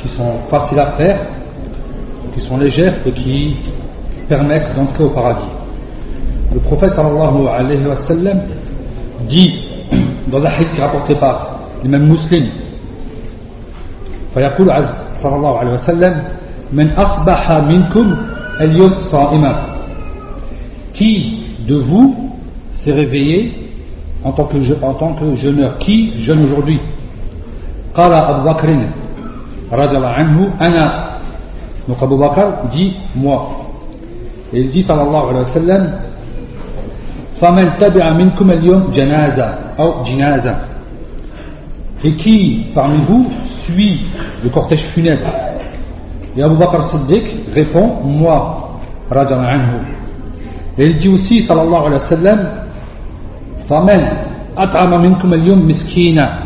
qui sont faciles à faire, qui sont légères et qui permettent d'entrer au paradis. Le prophète sallallahu alayhi wa sallam dit dans un hadith rapporté par l'imam muslim فيقول صلى الله عليه وسلم من أصبح منكم اليوم صائما qui de vous s'est réveillé en tant que, en tant que jeûneur qui jeûne aujourd'hui قال أبو بكر عنه أنا donc Abu Bakr dit moi et il dit sallallahu alayhi wa sallam فمن تبع منكم اليوم جنازة أو جنازة et qui parmi vous suit le cortège funèbre et Abu Bakr Siddiq répond moi الله عنه et il dit aussi sallallahu alayhi wa sallam فمن أطعم منكم اليوم مسكينا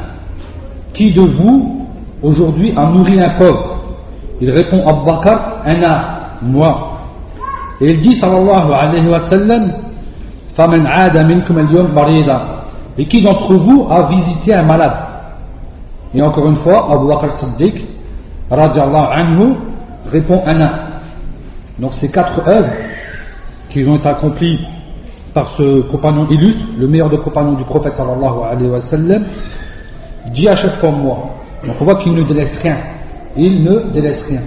qui de vous aujourd'hui a nourri un pauvre Il répond Abu Bakr, Ana, moi. Et il dit sallallahu alayhi wa sallam, فَمَنْ عَادَ مِنْكُمْ الْيَوْمْ مَرِيضًا Et qui d'entre vous a visité un malade Et encore une fois, Abu Bakr Siddiq, radiallahu anhu, répond Ana. Donc ces quatre œuvres qui ont été accomplies par ce compagnon illustre, le meilleur des compagnons du prophète sallallahu alayhi wa sallam, dit à chaque fois moi. Donc on voit qu'il ne délaisse rien. Il ne délaisse rien.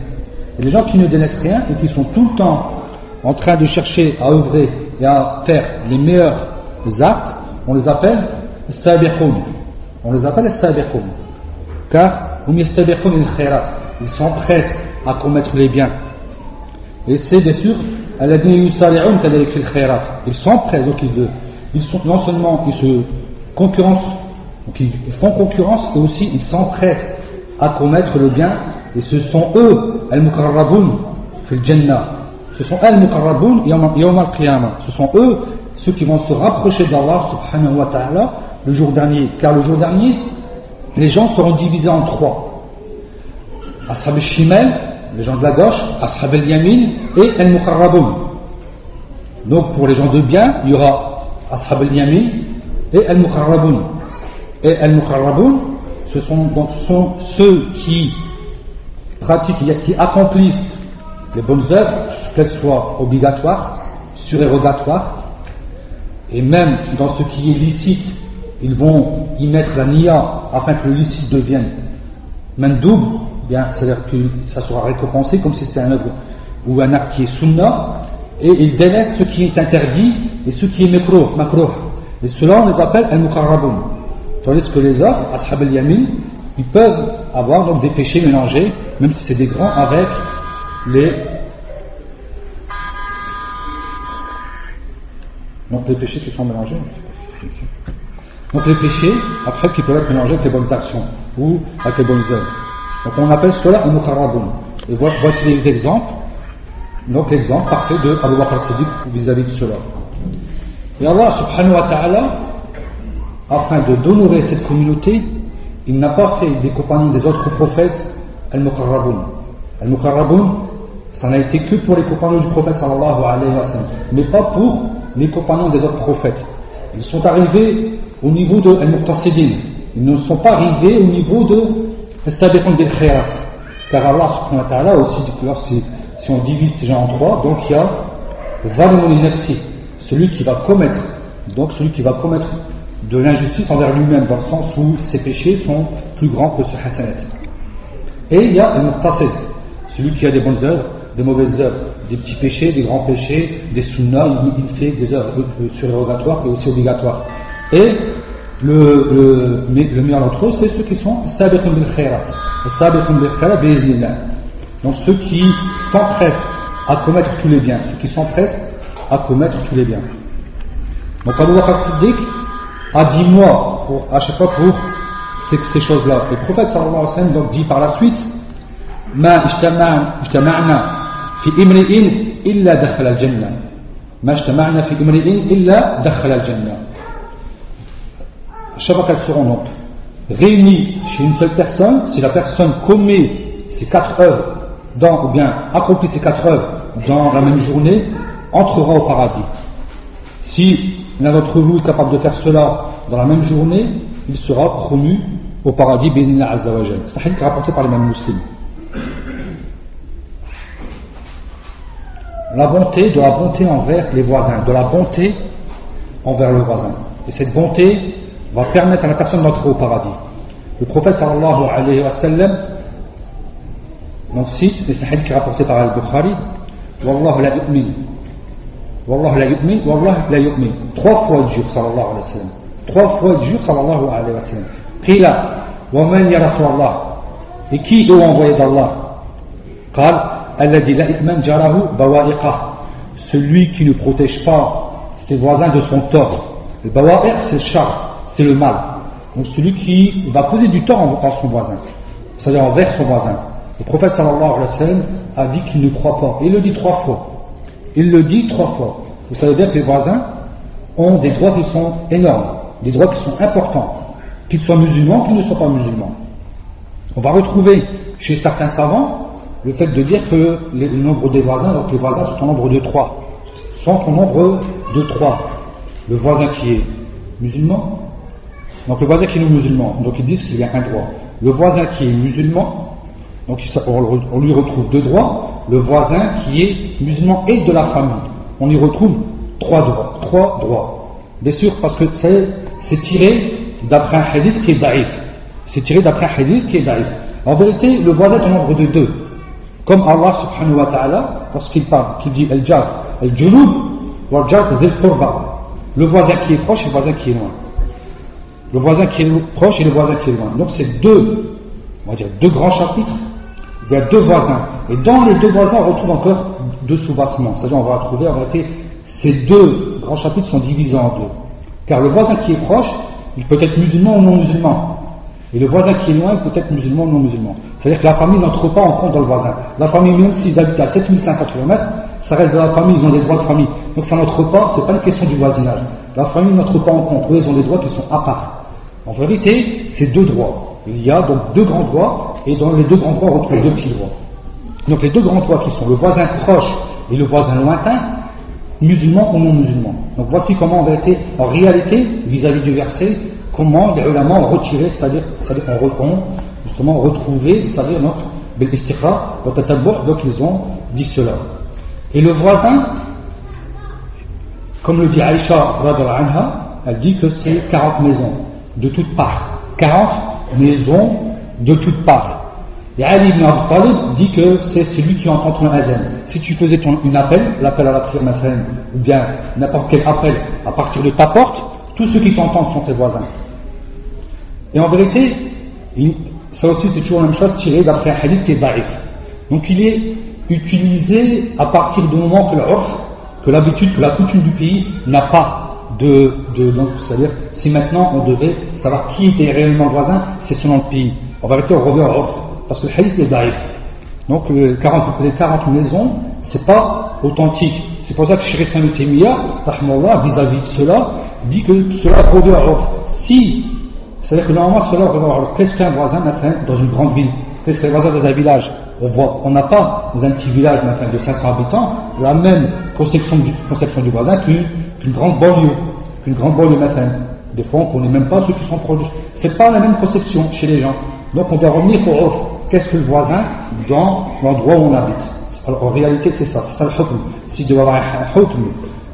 Et les gens qui ne délaissent rien et qui sont tout le temps en train de chercher à œuvrer et à faire les meilleurs actes, on les appelle sabiqun. On les appelle sabiqun. Car ils sont prêts à commettre les biens. Et c'est bien sûr, ils sont prêts, donc ils, ils sont, non seulement ils se concurrencent donc ils font concurrence et aussi ils s'empressent à commettre le bien et ce sont eux, al-mukarraboun, fil jannah. Ce sont al-mukarraboun yawm al-qiyamah. Ce sont eux ceux qui vont se rapprocher d'Allah subhanahu wa ta'ala le jour dernier. Car le jour dernier, les gens seront divisés en trois. Ashab al-shimal, les gens de la gauche, Ashab al-yamin et al-mukarraboun. Donc pour les gens de bien, il y aura Ashab al-yamin et al-mukarraboun. Et al-mukarraboun, ce sont, donc, ceux qui pratiquent, qui accomplissent les bonnes œuvres, qu'elles soient obligatoires, surérogatoires, et même dans ce qui est licite, ils vont y mettre la niya afin que le licite devienne mandoub, bien, c'est-à-dire que ça sera récompensé comme si c'était un œuvre ou un acte qui est sunnah, et ils délaissent ce qui est interdit et ce qui est makruh. Et cela on les appelle al-mukarraboun. Tandis que les autres, Ashab al-Yamin, ils peuvent avoir donc des péchés mélangés, même si c'est des grands, avec les. Donc les péchés qui sont mélangés. Donc les péchés, après, qui peuvent être mélangés avec les bonnes actions ou avec les bonnes œuvres. Donc on appelle cela un mukarraboun. Et voici les exemples. Donc l'exemple parfait de Abu Bakr vis-à-vis de cela. Et Allah subhanahu wa ta'ala afin de d'honorer cette communauté, il n'a pas fait des compagnons des autres prophètes Al-Muqarraboun. Al-Muqarraboun, ça n'a été que pour les compagnons du prophète mais pas pour les compagnons des autres prophètes. Ils sont arrivés au niveau de Al-Muqtasidin. Ils ne sont pas arrivés au niveau de Al-Sabiqun. Car Allah subhanahu wa ta'ala aussi, si, si on divise ces gens en trois, donc il y a Zalimun nafsi, celui qui va commettre, donc celui qui va commettre de l'injustice envers lui-même, dans le sens où ses péchés sont plus grands que ce hasanat. Et il y a le muqtasid, celui qui a des bonnes œuvres, des mauvaises œuvres, des petits péchés, des grands péchés, des sunnahs, il, fait des œuvres surérogatoires et aussi obligatoires. Et le, le, le meilleur d'entre eux, c'est ceux qui sont sabiqun bil khairat. Sabiqun bil Donc ceux qui s'empressent à commettre tous les biens, ceux qui s'empressent à commettre tous les biens. Donc Siddiq, a dit moi pour, à chaque fois pour ces, ces choses-là. Le prophète sallallahu alayhi wa sallam donc dit par la suite ما اجتمعنا في امرئ إلا دخل الجنة ما اجتمعنا في امرئ إلا دخل الجنة Shabbat seront donc réunis chez une seule personne si la personne commet ces quatre œuvres dans, ou bien accomplit ces quatre œuvres dans la même journée, entrera au paradis. Si l'un d'entre vous est capable de faire cela dans la même journée, il sera promu au paradis, bénillah azawajal. C'est un rapporté par les mêmes musulmans. La bonté, de la bonté envers les voisins, de la bonté envers le voisin. Et cette bonté va permettre à la personne d'entrer au paradis. Le prophète sallallahu alayhi wa sallam, donc cite, c'est hadith qui est rapporté par Al-Bukhari, Wallahu la. Wallah la yu'min, Wallah la yu'min. Trois fois de jour, sallallahu alayhi wa sallam. Trois fois de jour, sallallahu alayhi wa sallam. Qila, wa man ya Rasulallah? Et qui, ô envoyé d'Allah? Qal, alladhi la itman jarahu bawa'iqah. Celui qui ne protège pas ses voisins de son tort. Le bawa'iq, c'est le char, c'est le mal. Donc celui qui va causer du tort envers son voisin. C'est-à-dire envers son voisin. Le prophète sallallahu alayhi wa sallam a dit qu'il ne croit pas. Il le dit trois fois il le dit trois fois vous savez bien que les voisins ont des droits qui sont énormes des droits qui sont importants qu'ils soient musulmans qu'ils ne soient pas musulmans on va retrouver chez certains savants le fait de dire que le nombre des voisins, donc les voisins sont au nombre de trois, sont au nombre de trois. Le voisin qui est musulman, donc le voisin qui est non musulman, donc ils disent qu'il y a un droit. Le voisin qui est musulman, donc on lui retrouve deux droits. Le voisin qui est musulman et de la famille, on y retrouve trois droits. Trois droits. Bien sûr, parce que c'est tiré d'après un hadith qui est daïf. C'est tiré d'après un hadith qui est daïf. En vérité, le voisin est au nombre de deux. Comme Allah subhanahu wa ta'ala, lorsqu'il parle, qui dit Al-Jar, Al-Julub, Wal-Jar, Le voisin qui est proche et le voisin qui est loin. Le voisin qui est proche et le voisin qui est loin. Donc c'est deux, on va dire deux grands chapitres. Il y a deux voisins. Et dans les deux voisins, on retrouve encore deux sous-bassements. C'est-à-dire, on va retrouver, en vérité, ces deux grands chapitres sont divisés en deux. Car le voisin qui est proche, il peut être musulman ou non musulman. Et le voisin qui est loin peut être musulman ou non musulman. C'est-à-dire que la famille n'entre pas en compte dans le voisin. La famille, même s'ils habitent à 7500 km, ça reste de la famille, ils ont des droits de famille. Donc ça n'entre pas, c'est pas une question du voisinage. La famille n'entre pas en compte. Eux, ils ont des droits qui sont à part. En vérité, c'est deux droits. Il y a donc deux grands droits, et dans les deux grands droits, on retrouve deux petits droits. Donc les deux grands droits qui sont le voisin proche et le voisin lointain, musulman ou non musulman. Donc voici comment en vérité, en réalité, vis-à-vis du verset, comment les ulama ont retiré, c'est-à-dire, qu'on justement retrouvé, c'est-à-dire notre donc ils ont dit cela. Et le voisin, comme le dit Aïcha, elle dit que c'est 40 maisons de toutes parts. 40 maisons de toutes parts. Et Ali ibn Abi dit que c'est celui qui entend ton adhan. Si tu faisais ton, une appel, l'appel à la prière ou bien n'importe quel appel à partir de ta porte, tous ceux qui t'entendent sont tes voisins. Et en vérité, ça aussi c'est toujours la même chose tiré d'après un hadith qui est daif. Donc il est utilisé à partir du moment que que l'habitude, que la coutume du pays n'a pas de, de donc c'est-à-dire si maintenant on devait savoir qui était réellement voisin, c'est selon le pays. En vérité, on revient au parce que le hadith est. Donc les 40, les 40 maisons, c'est pas authentique. C'est pour ça que Shri Saint vis-à-vis de cela, dit que cela revient au Si c'est-à-dire que normalement, cela alors qu'est-ce qu'un voisin dans une grande ville? Qu'est-ce qu'un voisin dans un village? On voit, on n'a pas dans un petit village de 500 habitants la même conception du, conception du voisin qu'une grande banlieue, qu'une grande banlieue matin. Des fois, on ne connaît même pas ceux qui sont proches. C'est pas la même conception chez les gens. Donc, on doit revenir au offre. Qu'est-ce que le voisin dans l'endroit où on habite? Alors, en réalité, c'est ça, c'est ça le hukm. S'il doit avoir un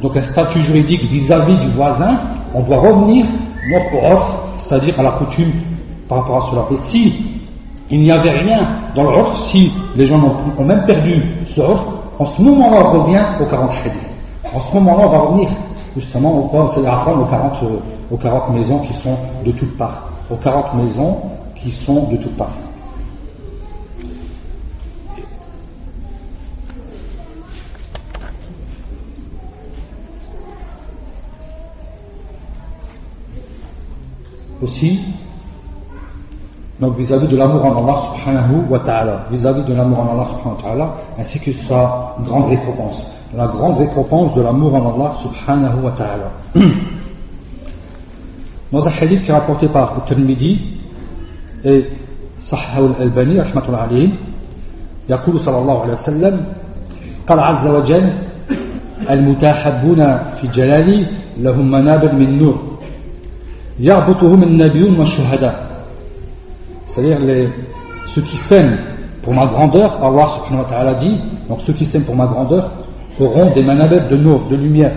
donc un statut juridique vis-à-vis du voisin, on doit revenir au offre c'est-à-dire à la coutume par rapport à cela. Et si il n'y avait rien dans le si les gens ont, même perdu ce ordre, en ce moment-là, on revient aux 40 hadiths. En ce moment-là, on va revenir justement au, aux 40, aux 40 maisons qui sont de toutes parts. Aux 40 maisons qui sont de toutes parts. aussi, donc vis-à-vis de l'amour en Allah subhanahu wa ta'ala, vis-à-vis de l'amour en Allah subhanahu wa ta'ala, ainsi que sa grande récompense, la grande récompense de l'amour en Allah subhanahu wa ta'ala. Dans un hadith qui est rapporté par Tirmidhi et Sahih al-Albani, rahmatullah alayhi, يقول صلى الله عليه وسلم قال عز وجل المتاحبون في جلالي لهم منابر من نور يربطهم النبيون والشهداء c'est-à-dire les, ceux qui s'aiment pour ma grandeur, Allah subhanahu wa ta'ala dit, donc ceux qui s'aiment pour ma grandeur auront des manabets de nour, de lumière,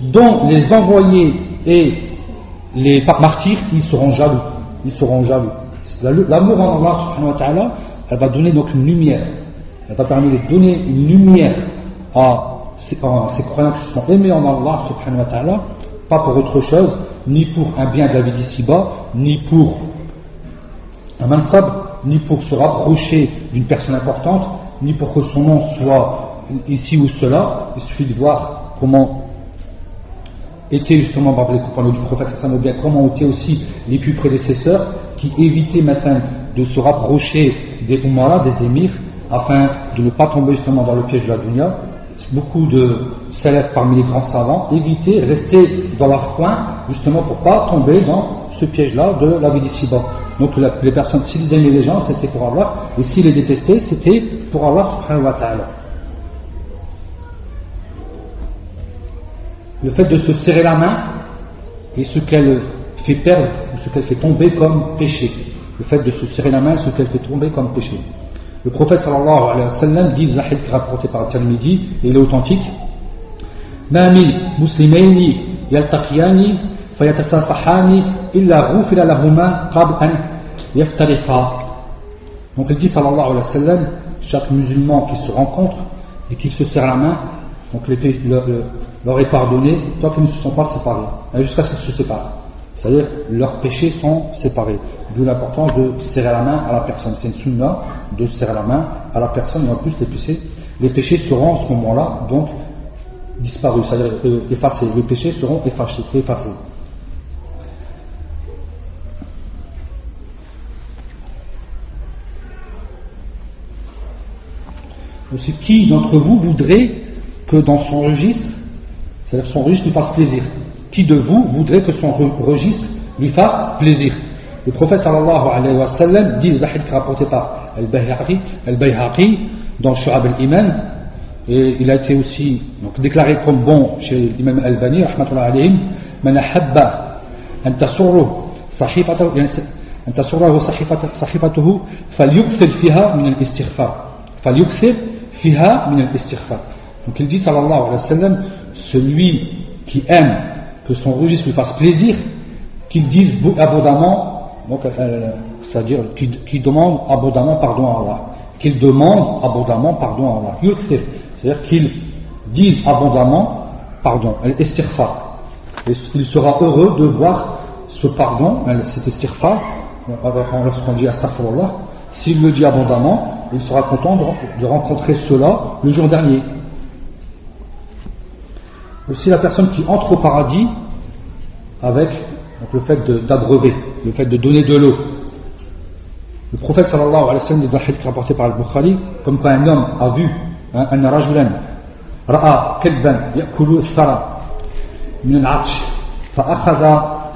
dont les envoyés et les martyrs, ils seront jaloux. Ils seront jaloux. L'amour en Allah subhanahu wa ta'ala, elle va donner donc une lumière. Elle va permettre de donner une lumière à ces, croyants qui sont aimés en Allah subhanahu wa ta'ala, pas pour autre chose, ni pour un bien de la vie d'ici-bas, ni pour un mansab, ni pour se rapprocher d'une personne importante, ni pour que son nom soit ici ou cela. Il suffit de voir comment étaient justement les compagnons du prophète, ou bien comment étaient aussi les plus prédécesseurs qui évitaient maintenant de se rapprocher des Umara, des émirs, afin de ne pas tomber justement dans le piège de la dunya. Beaucoup de célèbres parmi les grands savants évitaient, rester dans leur coin, justement pour ne pas tomber dans ce piège-là de la vie d'ici-bas. Donc les personnes, s'ils aimaient les gens, c'était pour Allah, et s'ils les détestaient, c'était pour Allah subhanahu wa ta'ala. Le fait de se serrer la main est ce qu'elle fait perdre, ou ce qu'elle fait tomber comme péché. Le fait de se serrer la main est ce qu'elle fait tomber comme péché. Le prophète sallallahu alayhi wa sallam dit, la hadith rapporté par Tirmidhi, et il est authentique, ما من مسلمين يلتقيان فيتصافحان إلا غفر لهما قبل أن يفترقا Donc il dit sallallahu alayhi wa sallam, chaque musulman qui se rencontre et qui se serre la main, donc le, le, leur est pardonné tant qu'ils ne se sont pas séparés, jusqu'à ce qu'ils se séparent. C'est-à-dire leurs péchés sont séparés. D'où l'importance de serrer la main à la personne. C'est une sunna de serrer la main à la personne et en plus les péchés, les péchés seront à ce moment-là donc disparus, c'est-à-dire euh, effacés. Les péchés seront effacés. effacés. Qui d'entre vous voudrait que dans son registre c'est-à-dire son registre lui fasse plaisir. Qui de vous voudrait que son registre lui fasse plaisir Le prophète sallallahu alayhi wa sallam dit, le hadith rapporté par Al-Bayhaqi, Al-Bayhaqi dans Shu'ab al-Iman, et il a été aussi donc, déclaré comme bon chez l'imam Al-Bani, rahmatullah alayhim, من أحب أن تسره صحيفته أن تسره صحيفته فليكثر فيها من الاستغفار فليكثر فيها من الاستغفار donc il dit sallallahu alayhi wa sallam celui qui aime que son registre lui fasse plaisir, qu'il dise abondamment, euh, c'est-à-dire qu'il demande abondamment pardon à Allah, qu'il demande abondamment pardon à Allah, c'est-à-dire qu'il dise abondamment pardon. Et il sera heureux de voir ce pardon, cet istighfar, lorsqu'on dit astaghfirullah, s'il le dit abondamment, il sera content de rencontrer cela le jour dernier Aussi la personne qui entre au paradis avec le fait d'abreuver, le fait de donner de l'eau. Le prophète sallallahu alayhi wa sallam, des hadiths rapportés par al-Bukhari, comme quand un homme a vu un rajulan ra'a كلبا يأكل الثرى من العطش فأخذ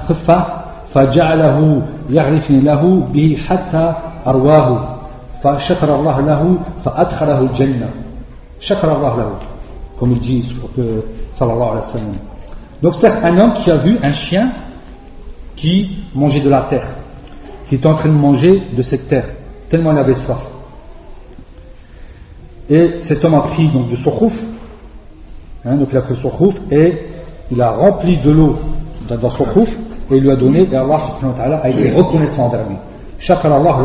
خفة فجعله يغرف له به حتى أرواه فشكر الله له فأدخله الجنة شكر الله له comme il dit sallallahu alayhi wa sallam. Donc c'est un homme qui a vu un chien qui mangeait de la terre, qui était en train de manger de cette terre, tellement il avait soif. Et cet homme a pris donc de son khouf, hein, donc il a pris son khouf et il a rempli de l'eau dans son khouf et il lui a donné et Allah a été reconnaissant envers lui. Chacun Allah,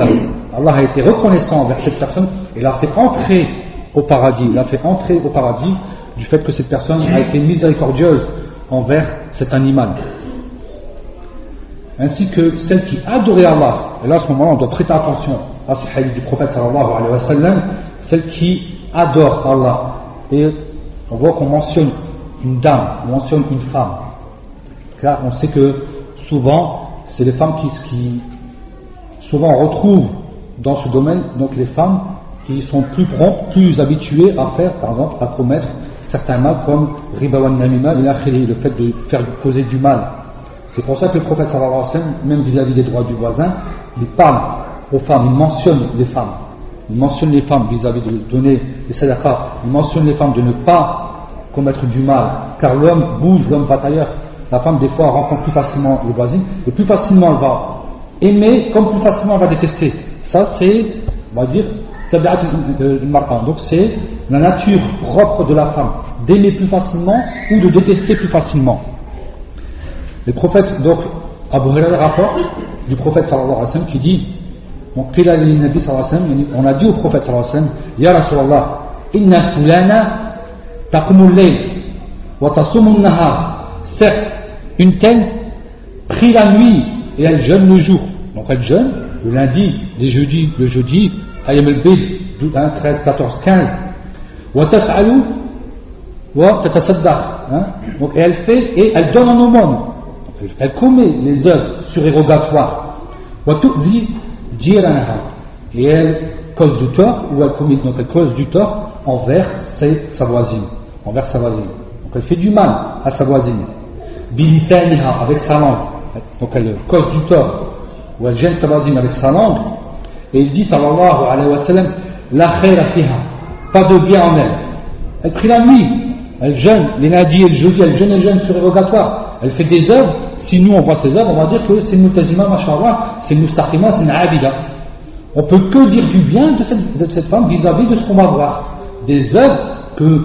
Allah a été reconnaissant envers cette personne et l'a fait entrer au paradis, l'a fait entrer au paradis du fait que cette personne a été miséricordieuse envers cet animal. Ainsi que celle qui adorait Allah. Et là, à ce moment-là, on doit prêter attention à ce hadith du prophète sallallahu alayhi wa sallam, celle qui adore Allah. Et on voit qu'on mentionne une dame, on mentionne une femme. Car on sait que souvent, c'est les femmes qui, qui, souvent on retrouve dans ce domaine donc les femmes qui sont plus promptes, plus habituées à faire, par exemple, à commettre certains mal comme ribawan namima le fait de faire causer du mal. C'est pour ça que le prophète sallallahu wa même vis-à-vis des droits du voisin, il parle aux femmes, il mentionne les femmes. Il mentionne les femmes vis-à-vis de donner les sadaqas, il mentionne les femmes de ne pas commettre du mal, car l'homme bouge, l'homme va ailleurs. La femme, des fois, rencontre plus facilement le voisin, et plus facilement elle va aimer, comme plus facilement elle va détester. Ça, c'est, on va dire, donc c'est la nature propre de la femme, d'aimer plus facilement ou de détester plus facilement. Le prophète, donc, Abu Huraira rapporte du prophète sallallahu alayhi wa sallam qui dit on a dit au prophète sallallahu alayhi wa sallam Ya Rasulallah, inna fulana wa tasumun. Certes, une telle prie la nuit et elle jeûne le jour. Donc elle jeûne le lundi, les jeudis, le jeudi, ayam al-bid, 13, 14, 15. Wa taf'alu wa tatasaddaq. Hein. Donc elle fait et elle donne en aumône. Elle commet les œuvres surérogatoires. Tu'zi jiranaha. Et elle cause du tort, ou elle commet donc elle cause du tort envers sa voisine. Envers sa voisine. Donc elle fait du mal à sa voisine. Bilisaniha, avec sa langue. Donc elle cause du tort ou elle gêne sa voisine avec sa langue, et il dit sallallahu alayhi wa sallam, la khayra fiha, pas de bien en elle. Elle prie la nuit, elle jeûne, les lundis et le jeudi, elle jeûne et jeûne surrogatoire, elle fait des œuvres, si nous on voit ses œuvres, on va dire que c'est mutazima, mashallah, c'est mustaqima, c'est abida. On peut que dire du bien de cette, femme vis-à-vis de ce qu'on va voir. Des œuvres que,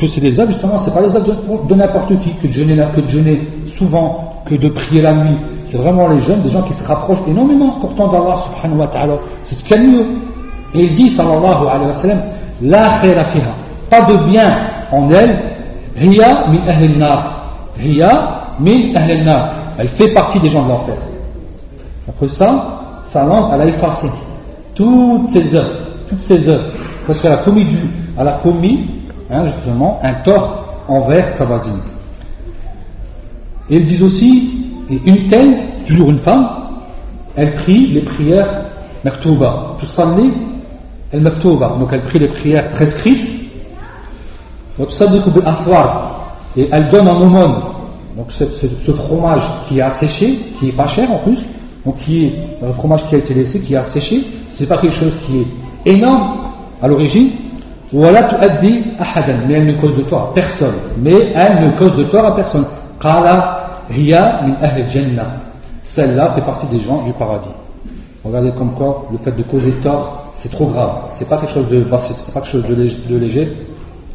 que c'est des œuvres, justement, c'est pas les œuvres de, de n'importe qui, que de jeûner, que de jeûner souvent, que de prier la nuit, c'est vraiment les jeunes, des gens qui se rapprochent énormément pourtant d'Allah subhanahu wa ta'ala. C'est ce qu'il y a de mieux. Et il dit, sallallahu alayhi wa sallam, la khayra fiha, pas de bien en elle, hiya min ahl nar. Hiya min ahl nar. Elle fait partie des gens de l'enfer. Après ça, sa langue, elle a effacé toutes ses œuvres, toutes ses œuvres, parce qu'elle a commis, du, elle a commis hein, justement un tort envers sa voisine. Et ils disent aussi, et une telle, toujours une femme, elle prie les prières maktouba. Tusalli el maktouba. Donc elle prie les prières prescrites. Et elle donne en aumône. Donc ce fromage qui est asséché, qui est pas cher en plus, donc qui est un fromage qui a été laissé, qui est asséché, c'est pas quelque chose qui est énorme à l'origine. Voilà tu mais elle ne cause de tort à personne. Mais elle ne cause de tort à personne. Hiya min ahl jannah. Celle-là fait partie des gens du paradis. Regardez comme quoi le fait de causer tort, c'est trop grave. C'est pas quelque chose de pas quelque chose de léger.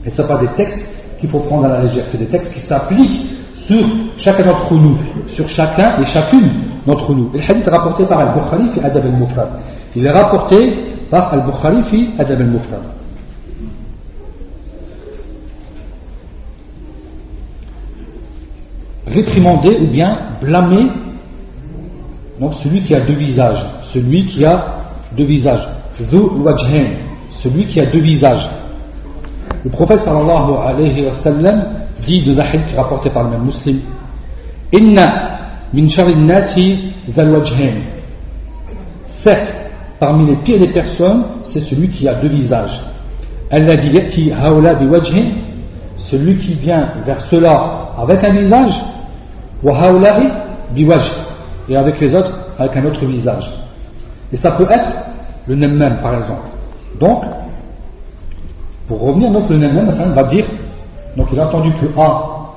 Et ce pas des textes qu'il faut prendre à la légère. C'est des textes qui s'appliquent sur chacun d'entre nous, sur chacun et chacune d'entre nous. Et le hadith est rapporté par Al-Bukhari fi Adab al-Mufrad. Il est rapporté par Al-Bukhari fi Adab al-Mufrad. Réprimander ou bien blâmer donc celui qui a deux visages, celui qui a deux visages, celui qui a deux visages. Le prophète sallallahu alayhi wa sallam dit de Zahid rapporté par le même musulman. Inna min nasi Certes, parmi les pires des personnes, c'est celui qui a deux visages. celui qui vient vers cela avec un visage et avec les autres avec un autre visage. Et ça peut être le même par exemple. Donc, pour revenir, donc le même va dire, donc il a entendu que A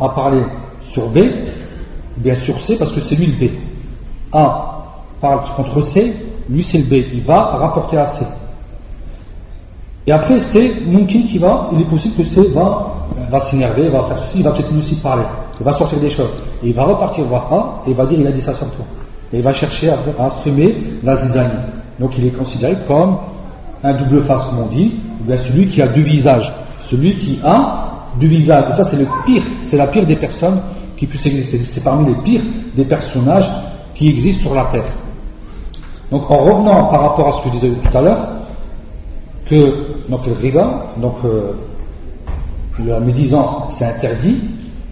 a parlé sur B, bien sur C parce que c'est lui le B. A parle contre C, lui c'est le B, il va rapporter à C. Et après c'est Mumkin qui va, il est possible que C va, va s'énerver, va faire ceci, il va peut-être nous aussi parler il va sortir des choses. Et il va repartir voir A et il va dire il a dit ça sur toi. Et il va chercher à, à la zizanie. Donc il est considéré comme un double face, comme on dit, ou bien celui qui a deux visages. Celui qui a deux visages. Et ça, c'est le pire, c'est la pire des personnes qui puissent exister. C'est parmi les pires des personnages qui existent sur la terre. Donc en revenant par rapport à ce que je disais tout à l'heure, que donc, le riba, donc euh, la médisance, c'est interdit,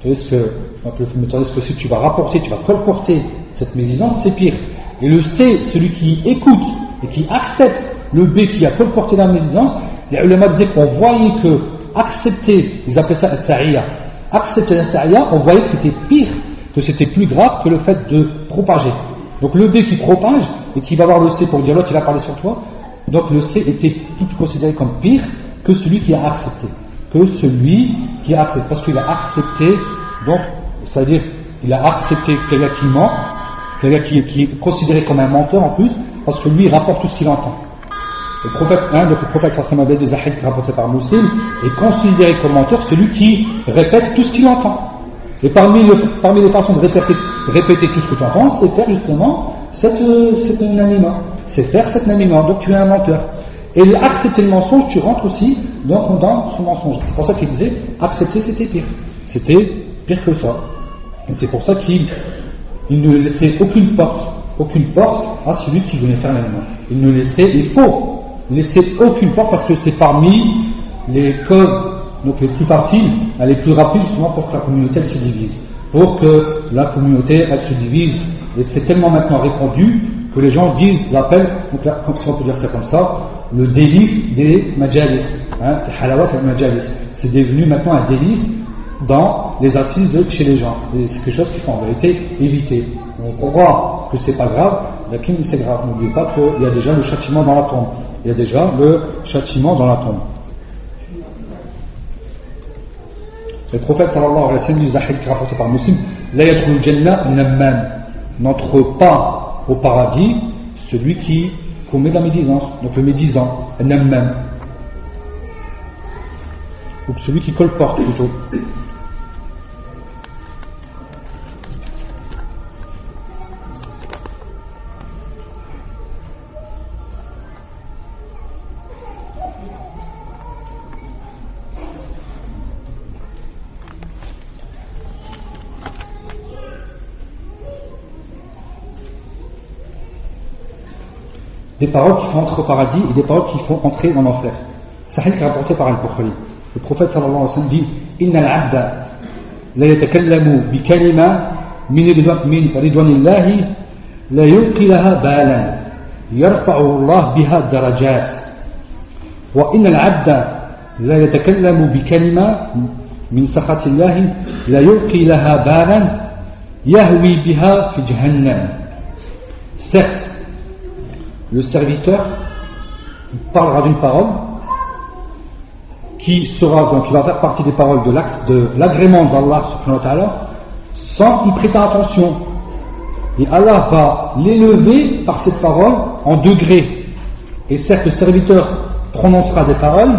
est-ce que, que si tu vas rapporter, tu vas colporter cette médisance, c'est pire. Et le C, celui qui écoute et qui accepte le B qui a colporté la médisance, les ulama disaient qu'on voyait que accepter, ils appelaient ça un accepter un on voyait que c'était pire, que c'était plus grave que le fait de propager. Donc le B qui propage et qui va avoir le C pour dire l'autre il a parlé sur toi, donc le C était tout considéré comme pire que celui qui a accepté. Que celui qui a accepté. Parce qu'il a accepté, donc, c'est-à-dire, il a accepté quelqu'un qui ment, quelqu'un qui, est considéré comme un menteur en plus, parce que lui il rapporte tout ce qu'il entend. Le prophète, hein, donc le prophète sallallahu des hadiths rapportés par Muslim est considéré comme menteur celui qui répète tout ce qu'il entend. Et parmi, les façons de répéter, tout ce que tu entends, c'est faire justement cette, cette C'est faire cette namima. Donc tu es un menteur. Et accepter le mensonge, tu rentres aussi dans, ce mensonge. C'est pour ça qu'il disait accepter c'était pire. C'était pire que ça. Et c'est pour ça qu'il ne laissait aucune porte, aucune porte à celui qui venait l'animal. Il ne laissait, il faut laisser aucune porte parce que c'est parmi les causes donc les plus faciles, les plus rapides souvent pour que la communauté se divise. Pour que la communauté elle se divise. Et c'est tellement maintenant répandu que les gens disent, l'appellent, donc là, si on peut dire ça comme ça, le délice des majalis. Hein, c'est halawat al majalis. C'est devenu maintenant un délice dans les assises de chez les gens. C'est quelque chose qu'il faut en vérité éviter. On croit que c'est pas grave, mais c'est grave. N'oubliez pas qu'il y a déjà le châtiment dans la tombe il y a déjà le châtiment dans la tombe. Le prophète sallallahu alayhi wa sallam dit, qui rapporté par Muslim, n'entre pas au paradis celui qui commet la médisance, donc le médisant, namman, ou celui qui colporte plutôt. Des paroles qui font entrer au paradis et des paroles qui font entrer en enfer. Sahih rapporté par Al-Bukhari. Le prophète sallallahu alayhi wa sallam dit Inna al-abda la yatakallamu bi kalima min ridwanillahi la yulqi balan yarfa'u Allah biha darajat wa inna al-abda la yatakallamu bi kalima min sakhatillahi la yulqi laha balan yahwi biha fi jahannam certes le serviteur parlera d'une parole qui sera donc qui va faire partie des paroles de l'agrément d'Allah sans y prêter attention. Et Allah va l'élever par cette parole en degrés. Et certes, le serviteur prononcera des paroles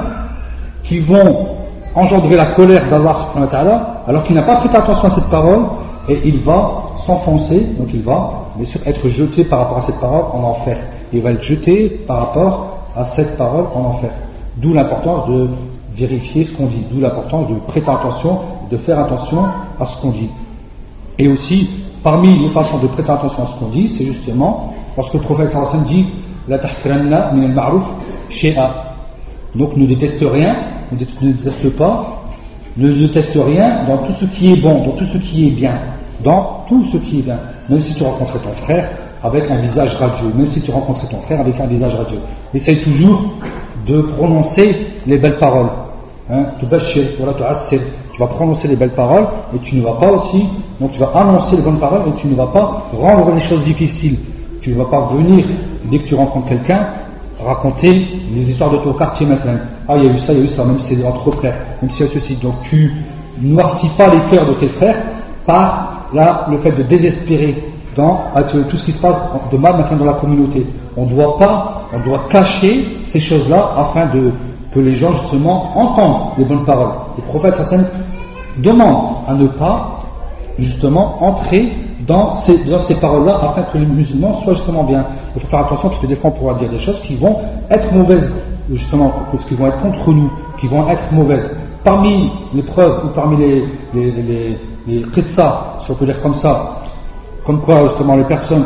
qui vont engendrer la colère d'Allah alors qu'il n'a pas prêté attention à cette parole et il va s'enfoncer, donc il va bien sûr être jeté par rapport à cette parole en enfer il va être jeté par rapport à cette parole en enfer. D'où l'importance de vérifier ce qu'on dit, d'où l'importance de prêter attention, de faire attention à ce qu'on dit. Et aussi, parmi les façons de prêter attention à ce qu'on dit, c'est justement lorsque le prophète sallallahu dit La tahkiranna min al-ma'ruf. Donc ne déteste rien, ne déteste pas, ne déteste rien dans tout ce qui est bon, dans tout ce qui est bien, dans tout ce qui est bien. Même si tu rencontres ton frère, avec un visage radieux, même si tu rencontrais ton frère avec un visage radieux. Essaye toujours de prononcer les belles paroles. Hein, tu vas prononcer les belles paroles et tu ne vas pas aussi, donc tu vas annoncer les bonnes paroles et tu ne vas pas rendre les choses difficiles. Tu ne vas pas venir, dès que tu rencontres quelqu'un, raconter les histoires de ton quartier maintenant. Ah, il y a eu ça, il y a eu ça, même si c'est entre frères, même si y a ceci. Donc tu noircis pas les cœurs de tes frères par là, le fait de désespérer dans tout ce qui se passe de mal maintenant dans la communauté. On doit pas, on doit cacher ces choses-là afin de, que les gens justement entendent les bonnes paroles. Le prophète Hassan demande à ne pas justement entrer dans ces, dans ces paroles-là afin que les musulmans soient justement bien. Il faut faire attention parce que des fois on pourra dire des choses qui vont être mauvaises, justement, qui vont être contre nous, qui vont être mauvaises. Parmi les preuves ou parmi les, les, les, les, si on peut dire comme ça, comme quoi justement les personnes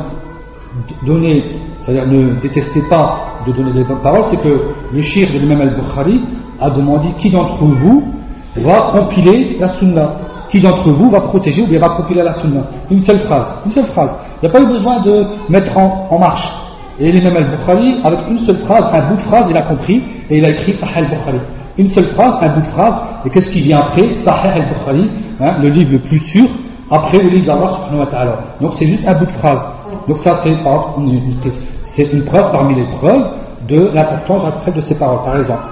données, c'est-à-dire ne détestaient pas de donner des bonnes paroles, c'est que le shir de l'imam al-Bukhari a demandé qui d'entre vous va compiler la sunna. qui d'entre vous va protéger ou bien va compiler la sunna? Une seule phrase, une seule phrase. Il n'y a pas eu besoin de mettre en, marche. Et l'imam al-Bukhari, avec une seule phrase, un bout de phrase, il a compris et il a écrit Sahih al-Bukhari. Une seule phrase, un bout de phrase, et qu'est-ce qui vient après? Sahih al-Bukhari, hein, le livre le plus sûr, après le livre d'Allah subhanahu wa. Donc c'est juste un bout de phrase. Donc ça c'est une, preuve parmi les preuves de l'importance de ces paroles, par exemple.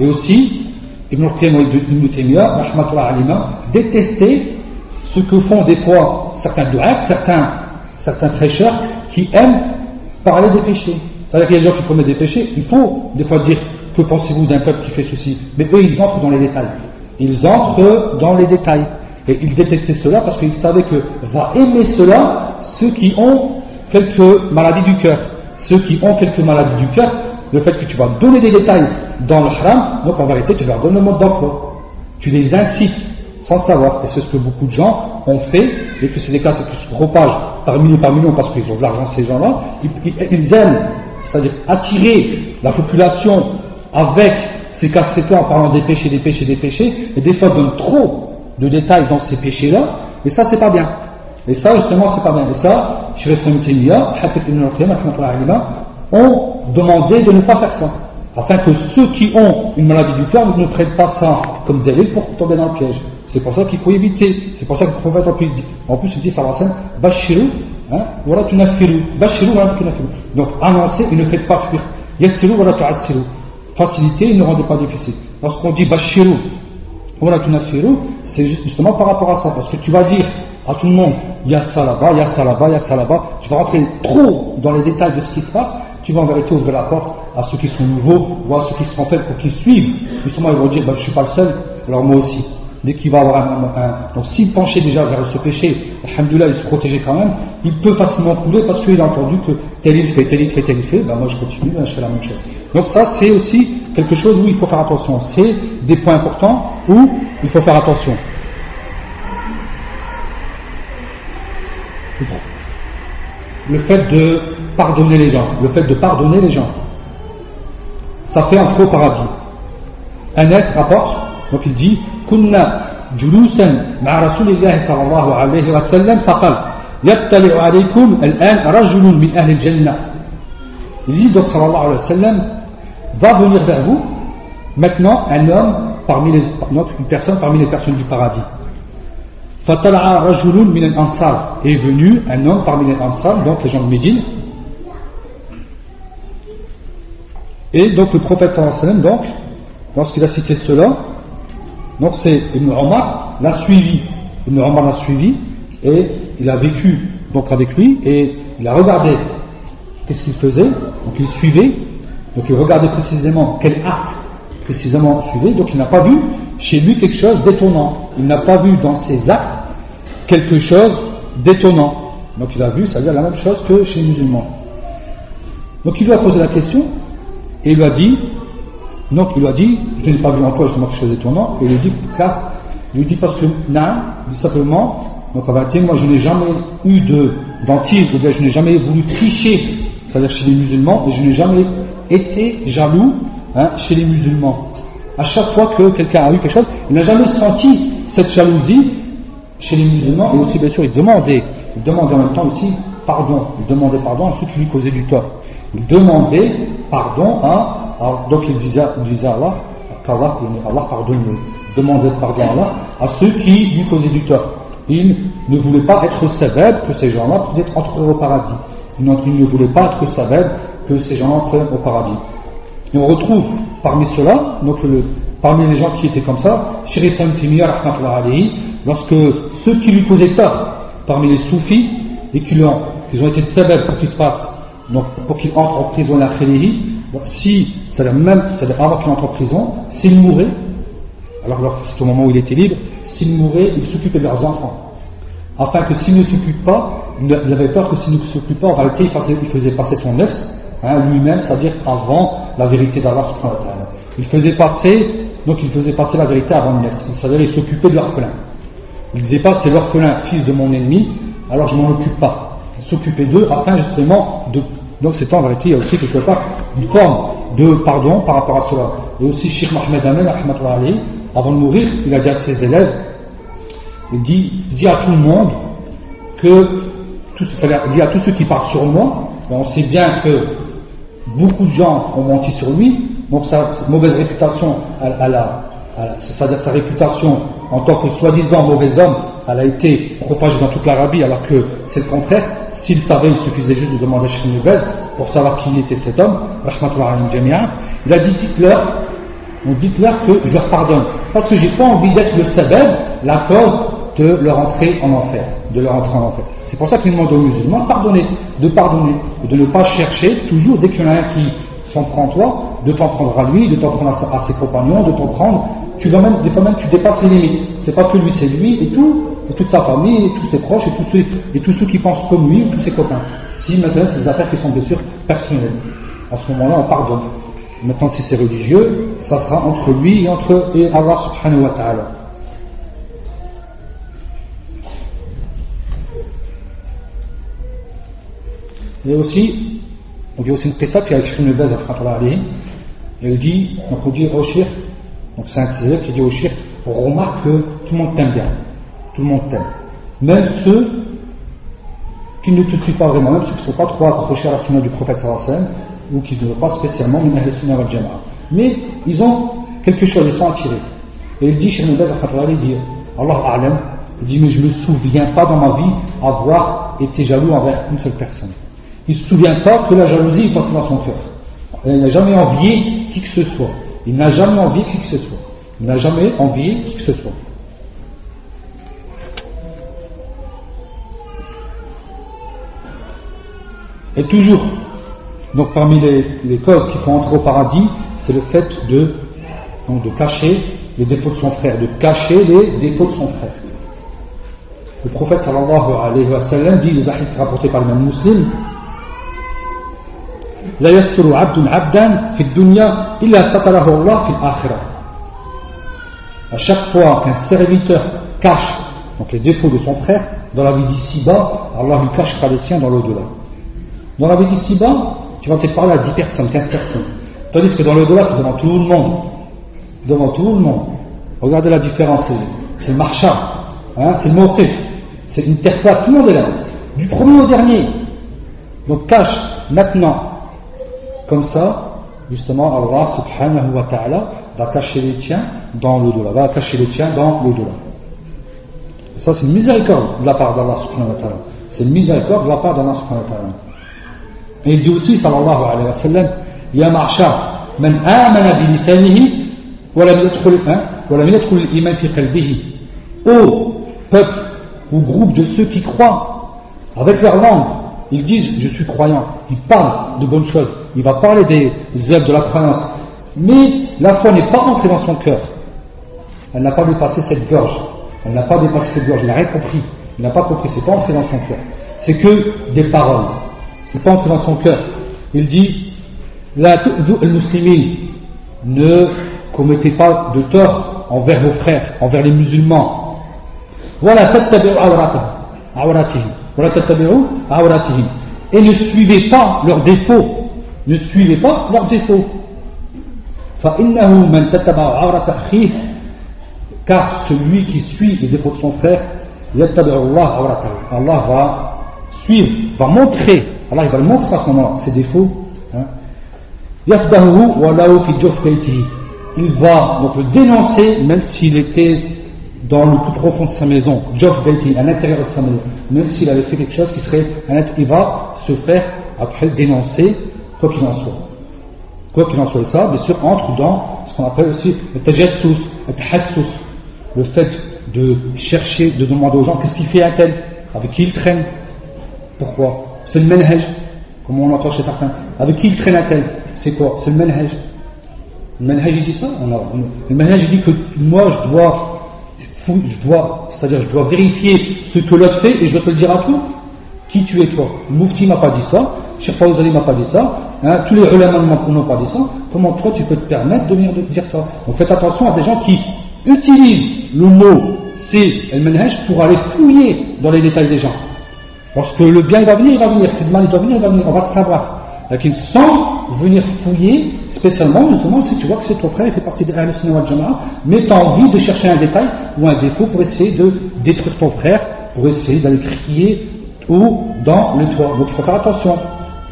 Et aussi, Ibn Taymiyyah, détestait ce que font des fois certains du'as, certains, certains prêcheurs qui aiment parler des péchés. C'est-à-dire qu'il y a des gens qui commettent des péchés, il faut des fois dire que pensez-vous d'un peuple qui fait ceci? Mais eux, ils entrent dans les détails. Ils entrent dans les détails. Et ils détestaient cela parce qu'ils savaient que va aimer cela ceux qui ont quelques maladies du cœur. Ceux qui ont quelques maladies du cœur, le fait que tu vas donner des détails dans le haram, donc en vérité tu leur donnes le mode d'emploi. Tu les incites sans savoir. Et c'est ce que beaucoup de gens ont fait, et que c'est des cas qui se propagent par milliers par millions parce qu'ils ont de l'argent ces gens-là. Ils, aiment, c'est-à-dire attirer la population avec ces cassettes en parlant des péchés, des péchés, des péchés, et des fois donnent trop de détails dans ces péchés-là, et ça c'est pas bien. Et ça justement c'est pas bien. Et ça, Taymiyyah, Ibn al ont demandé de ne pas faire ça. Afin que ceux qui ont une maladie du cœur ne prennent pas ça comme délai pour tomber dans le piège. C'est pour ça qu'il faut éviter. C'est pour ça que le prophète en plus il dit ça va Bashiru, hein, voilà tu nafiru. Bashiru, voilà tu. Donc annoncez et ne faites pas fuir. Yassiru, voilà tu assiru. Facilité ne rendez pas difficile. Lorsqu'on dit Bashiru, c'est justement par rapport à ça. Parce que tu vas dire à tout le monde, il y a ça là-bas, il y a ça là-bas, il y a ça là-bas. Tu vas rentrer trop dans les détails de ce qui se passe tu vas en vérité ouvrir la porte à ceux qui sont nouveaux ou à ceux qui sont faits pour qu'ils suivent. Justement, ils vont dire, bah, je ne suis pas le seul, alors moi aussi. Dès qu'il va avoir un, Donc s'il penchait déjà vers ce péché, alhamdoulilah, il se protégeait quand même, il peut facilement couler parce qu'il a entendu que tel il fait, tel il fait, tel il fait, ben moi je continue, ben je fais la même chose. Donc ça, c'est aussi quelque chose où il faut faire attention. C'est des points importants où il faut faire attention. Le fait de pardonner les gens, le fait de pardonner les gens, ça fait un faux paradis. Anas rapporte, donc il dit كنا جلوسا مع رسول الله صلى الله عليه وسلم فقال يطلع عليكم الآن رجل من أهل الجنة Il dit donc sallallahu alayhi wa sallam va venir vers vous maintenant un homme parmi les, une personne parmi les personnes du paradis. فطلع رجل من الأنصار est venu un homme parmi les Ansar, donc les gens de Médine, Et donc le prophète sallallahu alayhi wa sallam, donc, lorsqu'il a cité cela, donc c'est Ibn Omar l'a suivi. Ibn Omar l'a suivi et il a vécu donc avec lui et il a regardé qu'est-ce qu'il faisait. Donc il suivait, donc il regardait précisément quel acte précisément suivait. Donc il n'a pas vu chez lui quelque chose d'étonnant. Il n'a pas vu dans ses actes quelque chose d'étonnant. Donc il a vu, c'est-à-dire la même chose que chez les musulmans. Donc il lui a posé la question et il lui a dit, donc il lui a dit, je n'ai pas vu en toi justement quelque chose d'étonnant, et il lui dit, car, il lui dit parce que, non, dit simplement, donc en vérité, moi je n'ai jamais eu de dentiste, je n'ai jamais voulu tricher, c'est-à-dire chez les musulmans, et je n'ai jamais été jaloux hein, chez les musulmans. À chaque fois que quelqu'un a eu quelque chose, il n'a jamais senti cette jalousie chez les musulmans, et aussi bien sûr il demandait, il demandait en même temps aussi pardon, il demandait pardon à ceux qui lui causaient du tort. Il demandait pardon à, donc il disait, à Allah, Allah pardonne-nous. Demandait pardon à Allah à ceux qui lui causaient du tort. Il ne voulait pas être sévère que ces gens-là puissent entrer au paradis. Il ne voulait pas être sévère que ces gens entrent au paradis. Et on retrouve parmi ceux-là, parmi les gens qui étaient comme ça, Shirif Timiyah, lorsque ceux qui lui causaient tort, parmi les soufis, et qui ont, ont été sévères pour qu'il se fasse donc pour qu'il entre en prison la donc si, c'est-à-dire même, c'est-à-dire avant qu'il entre en prison, s'il mourait, alors c'est au moment où il était libre, s'il mourait, il s'occupait de leurs enfants. Afin que s'il ne s'occupe pas, il avait peur que s'il ne s'occupe pas, en réalité, il faisait, passer son nefs, hein, lui-même, c'est-à-dire avant la vérité d'Allah Il faisait passer, donc il faisait passer la vérité avant le nefs. C'est-à-dire il s'occupait de l'orphelin. Il disait pas c'est l'orphelin, fils de mon ennemi, alors je m'en occupe pas. Il s'occupait d'eux afin justement de donc c'est en vérité, il y a aussi quelque part une forme de pardon par rapport à cela. Et aussi Sheikh Mohamed Amen, avant de mourir, il a dit à ses élèves, il dit, à tout le monde que, dit à tous ceux qui parlent sur moi, on sait bien que beaucoup de gens ont menti sur lui, donc sa mauvaise réputation, sa réputation en tant que soi-disant mauvais homme, elle a été propagée dans toute l'Arabie alors que c'est le contraire. S'il savait, il suffisait juste de demander à Sheikh pour savoir qui était cet homme, il a dit dites-leur, dites-leur que je leur pardonne, parce que j'ai pas envie d'être le sabab, la cause de leur entrer en enfer. C'est pour ça qu'il demande aux musulmans de pardonner, de pardonner, de ne pas chercher toujours dès qu'il y en a un qui s'en prend toi, de t'en prendre à lui, de t'en prendre à, ses compagnons, de t'en prendre. Tu vas des fois tu dépasses les limites. C'est pas que lui, c'est lui et tout, et toute sa famille, et tous ses proches, et tous ceux, et tous ceux qui pensent comme lui, tous ses copains. Si maintenant c'est des affaires qui sont bien sûr personnelles, à ce moment-là, on pardonne. Maintenant, si c'est religieux, ça sera entre lui et entre et Allah subhanahu wa ta'ala. Et aussi, on dit aussi une qissa qui a écrit une base à elle dit, donc on dit au shir, donc c'est un qui dit au shir, remarque que tout le monde t'aime bien, tout le monde t'aime. Même ceux qui ne te suivent pas vraiment, même ceux qui ne sont pas trop accrochés à la sunna du prophète sallallahu ou qui ne veulent pas spécialement min ahl sunna wal jama'a. Mais ils ont quelque chose, ils sont attirés. Et il dit, chez Nubaz, il dit, Allah a'lam, il dit, mais je ne me souviens pas dans ma vie avoir été jaloux envers une seule personne. Il ne se souvient pas que la jalousie est entrée dans son cœur. Il n'a jamais envié qui que ce soit. Il n'a jamais envié qui que ce soit. Il n'a jamais envié qui que ce soit. Et toujours, donc parmi les, causes qui font entrer au paradis, c'est le fait de, de cacher les défauts de son frère, de cacher les défauts de son frère. Le prophète sallallahu alayhi wa sallam dit, les hadiths rapportés par le même musulman, لا يستر عبد عبدا في الدنيا إلا ستره الله في الآخرة à chaque fois qu'un serviteur cache donc les défauts de son frère dans la vie d'ici-bas, Allah lui cachera les siens dans l'au-delà. Dans la vie d'ici-bas, tu vas peut-être parler à 10 personnes, 15 personnes. Tandis que dans l'au-delà, c'est devant tout le monde. Devant tout le monde. Regardez la différence. C'est le marcha, hein, c'est le motif, c'est l'interprète, tout le monde est là. Du premier au dernier. Donc cache maintenant comme ça, justement, Allah subhanahu wa ta'ala va cacher les tiens dans l'au-delà, va cacher les tiens dans l'au-delà. Ça, c'est une miséricorde de la part d'Allah subhanahu wa ta'ala. C'est une miséricorde de la part d'Allah subhanahu wa ta'ala. Et il dit aussi, sallallahu alayhi wa sallam, Ya ma'shar, man amana bi lisanihi, wa. Ô peuple ou groupe de ceux qui croient avec leur langue, ils disent, je suis croyant, ils parlent de bonnes choses, il va parler des œuvres de la croyance. Mais la foi n'est pas entrée dans son cœur. Elle n'a pas dépassé cette gorge. Elle n'a pas dépassé cette gorge. Il n'a rien compris. Il n'a pas compris. C'est pas entré dans son cœur. C'est que des paroles. C'est pas entré dans son cœur. Il dit La muslimin ne commettez pas de tort envers vos frères, envers les musulmans. Voilà et ne suivez pas leurs défauts ne suivez pas leurs défauts. car celui qui suit les défauts de son frère, Allah va suivre, va montrer, Allah va le montrer à ce moment ses défauts. Hein. Il va donc le dénoncer même s'il était dans le plus profond de sa maison, à l'intérieur de sa maison, même s'il avait fait quelque chose qui serait, il va se faire après dénoncer quoi qu'il en soit. Quoi qu'il en soit, ça, bien sûr, entre dans ce qu'on appelle aussi le tajassus, le le fait de chercher, de demander aux gens qu'est-ce qu'il fait un tel, avec qui il traîne, pourquoi? C'est le manhaj, comme on l'entend chez certains. Avec qui il traîne un tel, c'est quoi C'est le manhaj. Le manhaj, dit ça Le manhaj, il dit que moi, je dois, je dois, c'est-à-dire, je dois vérifier ce que l'autre fait et je dois te le dire à tout. Qui tu es toi Le Moufti m'a pas dit ça, Cheikh Fawzali m'a pas dit ça, Hein, tous les ulama n'ont pas dit ça, comment toi tu peux te permettre de venir dire ça Donc faites attention à des gens qui utilisent le mot c'est el manhaj pour aller fouiller dans les détails des gens. Parce que le bien va venir, il va venir, c'est le mal va venir, il va venir, on va le savoir. Donc sans venir fouiller spécialement, justement, si tu vois que c'est ton frère, il fait partie de Ahl Sunnah Jama'a, mais tu as envie de chercher un détail ou un défaut pour essayer de détruire ton frère, pour essayer d'aller crier ou dans le toit. Donc il faut faire attention.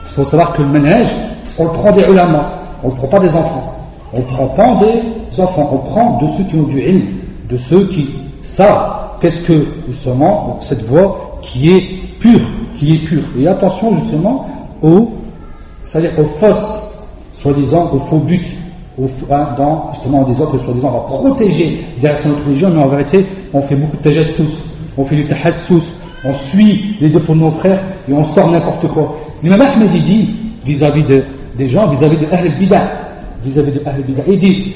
Il faut savoir que le ménage, on le prend des ulama, on ne le prend pas des enfants. On ne prend pas des enfants, on prend de ceux qui ont du ilm, de ceux qui savent qu'est-ce que justement cette voix qui est pure, qui est pure. Et attention justement aux, c'est-à-dire aux fausses, soi-disant, aux faux buts, hein, dans, justement en disant que soi-disant on va protéger derrière notre religion, mais en vérité on fait beaucoup de tajassus, on fait du tahassus, on suit les défauts de nos frères et on sort n'importe quoi. L'imam Ahmed dit vis-à-vis des gens, vis-à-vis de Ahl Bida, vis-à-vis de Ahl Bida, il dit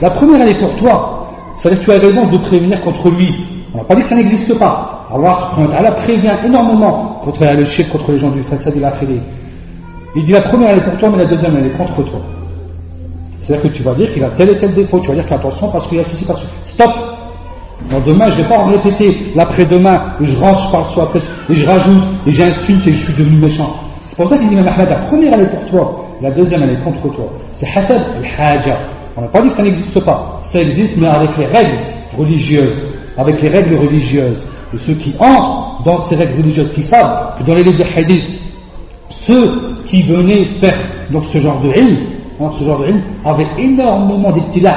la première elle est pour toi, c'est-à-dire que tu as raison de prévenir contre lui. On n'a pas dit que ça n'existe pas. Allah prévient énormément contre le shirk, contre les gens du façade de la Il dit la première elle est pour toi, mais la deuxième elle est contre toi. C'est-à-dire que tu vas dire qu'il a tel et tel défaut, tu vas dire qu'attention parce qu'il y a ceci, parce que. Stop demain, je ne vais pas en répéter l'après-demain, je rentre, je parle soit après, et je rajoute, et j'insulte, et je suis devenu méchant. C'est pour ça qu'il dit, mais la première elle est pour toi, la deuxième elle est contre toi. C'est hasad al-haja. On n'a pas dit que ça n'existe pas. Ça existe, mais avec les règles religieuses. Avec les règles religieuses. De ceux qui entrent dans ces règles religieuses, qui savent que dans les livres de hadith, ceux qui venaient faire donc ce genre de ilm, ce genre de ilm, avaient énormément d'ibtila.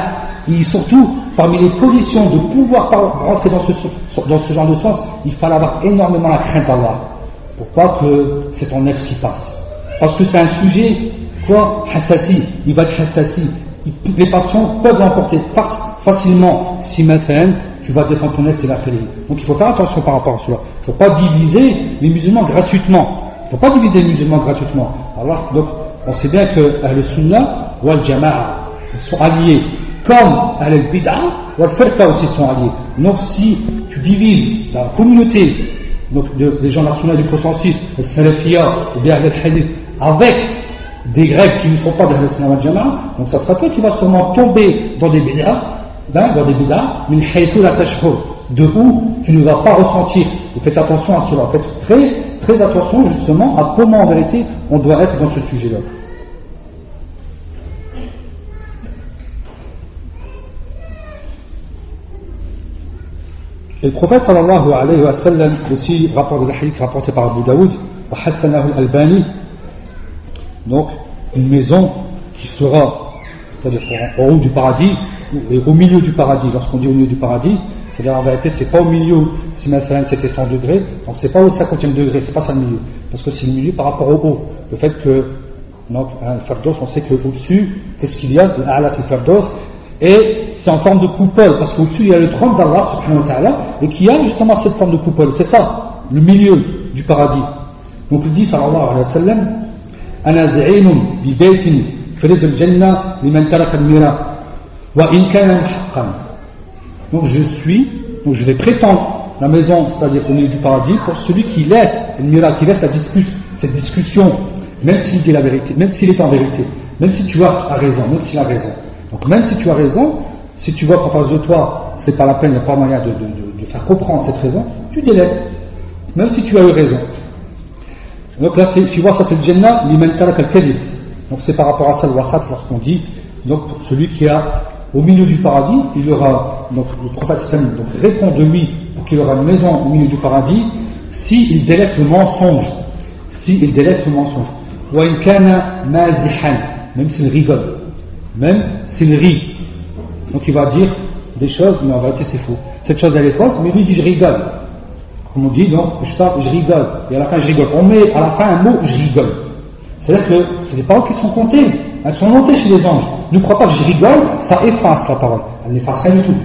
Et surtout, parmi les conditions de pouvoir rentrer dans ce, ce genre de sens, il fallait avoir énormément la crainte d'Allah. Pour pas que c'est ton ex qui passe. Parce que c'est un sujet, quoi, hassassi, il va être hassassi. Les passions peuvent l'emporter facilement si maintenant tu vas défendre ton ex et la faire. Donc il faut faire attention par rapport à cela. Il ne faut pas diviser les musulmans gratuitement. Il ne faut pas diviser les musulmans gratuitement. Alors, donc, on sait bien que le sunnah ou le jama'a sont alliés comme al-bid'a ou al-firqa aussi sont alliés. Donc si tu divises la communauté donc des gens nationaux du consensus, le salafiyya ou bien le hadith, avec des Grecs qui ne sont pas de al jama donc ça sera toi qui vas sûrement tomber dans des bid'a, dans des bid'a, min la de où tu ne vas pas ressentir. Et faites attention à cela, faites très, très attention justement à comment en vérité on doit être dans ce sujet-là. Et le prophète sallallahu alayhi wa sallam, aussi rapport des hadiths rapportés par Abu Daoud, al-Albani, donc une maison qui sera, c'est-à-dire au haut du paradis, au milieu du paradis, lorsqu'on dit au milieu du paradis, c'est-à-dire en vérité c'est pas au milieu, si maintenant c'était 100 degrés, donc c'est pas au 50e degré, c'est pas ça le milieu, parce que c'est le milieu par rapport au haut. Le fait que, donc, un fardos, on sait qu'au-dessus, qu'est-ce qu'il y a, Allah c'est fardos, et c'est en forme de coupole, parce qu'au-dessus il y a le trône d'Allah subhanahu wa ta'ala, et qui a justement cette forme de coupole. C'est ça, le milieu du paradis. Donc il dit sallallahu alayhi wa sallam, أنا زعيم ببيت في رد الجنة لمن ترك الميراث وإن كان محقا. donc je suis, donc je vais prétendre la maison, c'est-à-dire au milieu du paradis, pour celui qui laisse qui laisse la dispute, cette discussion, même s'il dit la vérité, même s'il est en vérité, même si tu as raison, même s'il a raison. Donc même si tu as raison, si tu vois qu'en face de toi, c'est pas la peine, il n'y a pas moyen de, faire comprendre cette raison, tu délaisses, même si tu as eu raison. Donc là, tu vois, ça c'est le Jannah, liman al Donc c'est par rapport à ça le wasat lorsqu'on dit, donc celui qui a au milieu du paradis, il aura, donc le prophète répond de lui pour qu'il aura une maison au milieu du paradis, s'il délaisse le mensonge, s'il délaisse le mensonge. Même s'il rigole, même s'il rit, donc il va dire des choses, mais en vérité c'est faux. Cette chose elle est fausse, mais lui dit je rigole. Comme on dit, donc je, je rigole, et à la fin je rigole. On met à la fin un mot, je rigole. C'est-à-dire que c'est des paroles qui sont comptées, elles sont montées chez les anges. Ne crois pas que je rigole, ça efface la parole. Elle n'efface rien du tout.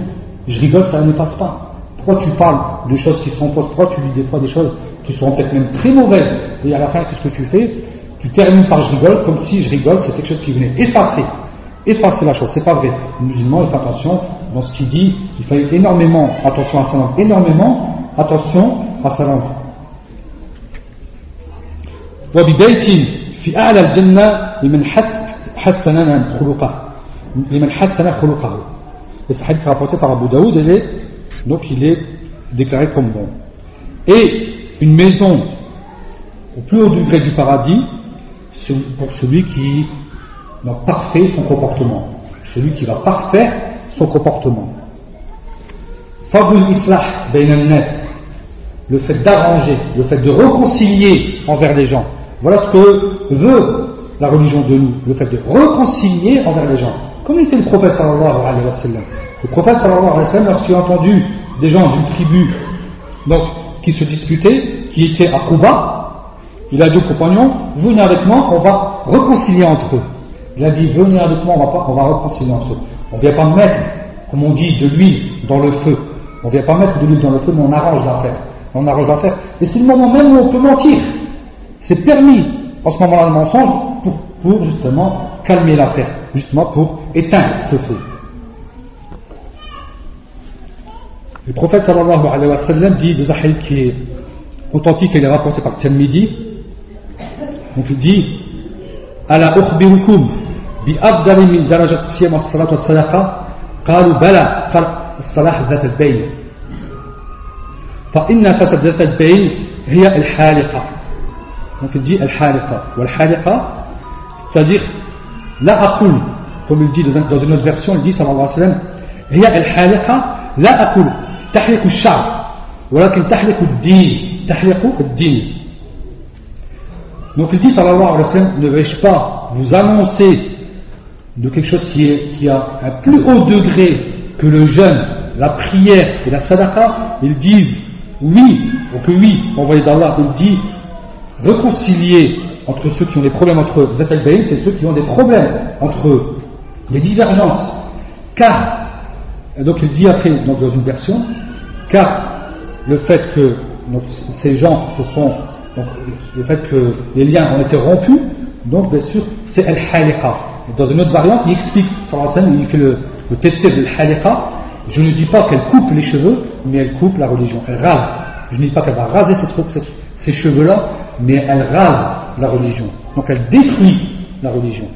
Je rigole, ça n'efface pas. Pourquoi tu parles de choses qui sont fausses Pourquoi tu dis des fois des choses qui sont peut-être même très mauvaises? Et à la fin, qu'est-ce que tu fais? Tu termines par je rigole, comme si je rigole, c'est quelque chose qui venait effacer effacer la chose. C'est pas vrai. Le musulman, il fait attention dans ce qu'il dit. Il fait énormément attention à sa langue. Énormément attention à sa langue. وببيت في أعلى الجنة لمن حسن خلقه لمن حسن خلقه et ce hadith rapporté par Abu Daoud il est, donc il est déclaré comme bon et une maison au plus haut degré du paradis pour celui qui va parfait son comportement. Celui qui va parfaire son comportement. Fabul Islah le fait d'arranger, le fait de réconcilier envers les gens. Voilà ce que veut la religion de nous, le fait de réconcilier envers les gens. Comme était le prophète sallallahu alayhi wa sallam. Le prophète sallallahu alayhi wa sallam, lorsqu'il a entendu des gens d'une tribu donc, qui se disputaient, qui étaient à Kuba, il a dit aux compagnons, venez avec moi, on va réconcilier entre eux. Il a dit, venez avec moi, on va, pas, on va réconcilier entre eux. On ne vient pas mettre, comme on dit, de l'huile dans le feu. On ne vient pas mettre de l'huile dans le feu, mais on arrange l'affaire. On arrange l'affaire. Et c'est le moment même où on peut mentir. C'est permis, en ce moment-là, le mensonge, pour, pour justement calmer l'affaire, justement pour éteindre ce feu. Le prophète sallallahu alayhi wa sallam dit dans un hadith qui est authentique et il est rapporté par Tirmidhi. Donc il dit ألا أخبركم بأفضل من درجة الصيام والصلاة والصدقة قالوا بلى الصلاح ذات البين فإن فسد ذات البين هي الحالقة donc il dit الحالقة والحالقة c'est-à-dire لا أقول comme il dit dans une autre version il dit صلى الله عليه وسلم هي الحالقة لا أقول تحلق الشعر ولكن تحلق الدين تحلق الدين Donc il dit, sallallahu alayhi wa sallam, ne vais-je pas vous annoncer de quelque chose qui, est, qui a un plus haut degré que le jeûne, la prière et la sadaqa Ils disent oui, ou que oui, envoyé d'Allah, il dit réconcilier entre ceux qui ont des problèmes entre eux, c'est ceux qui ont des problèmes entre eux, des divergences. Car, donc il dit après, donc dans une version, car le fait que donc, ces gens se sont donc, le fait que les liens ont été rompus, donc bien sûr, c'est Al-Haliqa. Dans une autre variante, il explique, il fait le, le tafsir de Al-Haliqa. Je ne dis pas qu'elle coupe les cheveux, mais elle coupe la religion. Elle rase. Je ne dis pas qu'elle va raser ces, ces cheveux-là, mais elle rase la religion. Donc elle détruit la religion.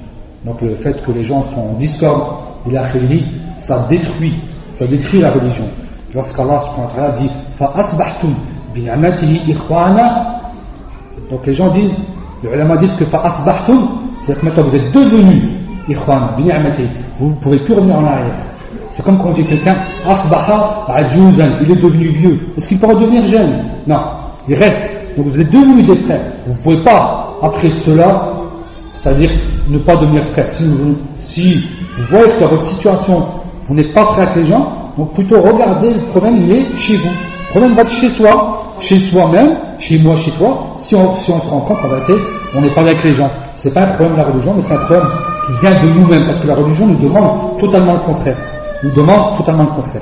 Donc le fait que les gens sont en discorde et la khairi, ça détruit, ça détruit la religion. Lorsqu'Allah dit Fa'asbahtum bi'amatihi ikhwana, donc les gens disent, les ulama disent que Fa'asbahtum, c'est-à-dire que maintenant vous êtes devenus ikhwana, bi'amatihi, vous ne pouvez plus revenir en arrière. C'est comme quand on dit quelqu'un Asbaha ajuzan, il est devenu vieux. Est-ce qu'il peut redevenir jeune? Non, il reste. Donc vous êtes devenus des frères. Vous ne pouvez pas, après cela, c'est-à-dire ne pas devenir frère. Si vous, si voyez que dans votre situation, vous n'êtes pas frère avec les gens, donc plutôt regardez le problème, il est chez vous. Le problème va être chez soi, chez soi-même, chez moi, chez toi, si on, se rend compte en on n'est pas avec les gens. Ce n'est pas un problème de la religion, mais c'est un problème qui vient de nous-mêmes, parce que la religion nous demande totalement le contraire. Nous demande totalement le contraire.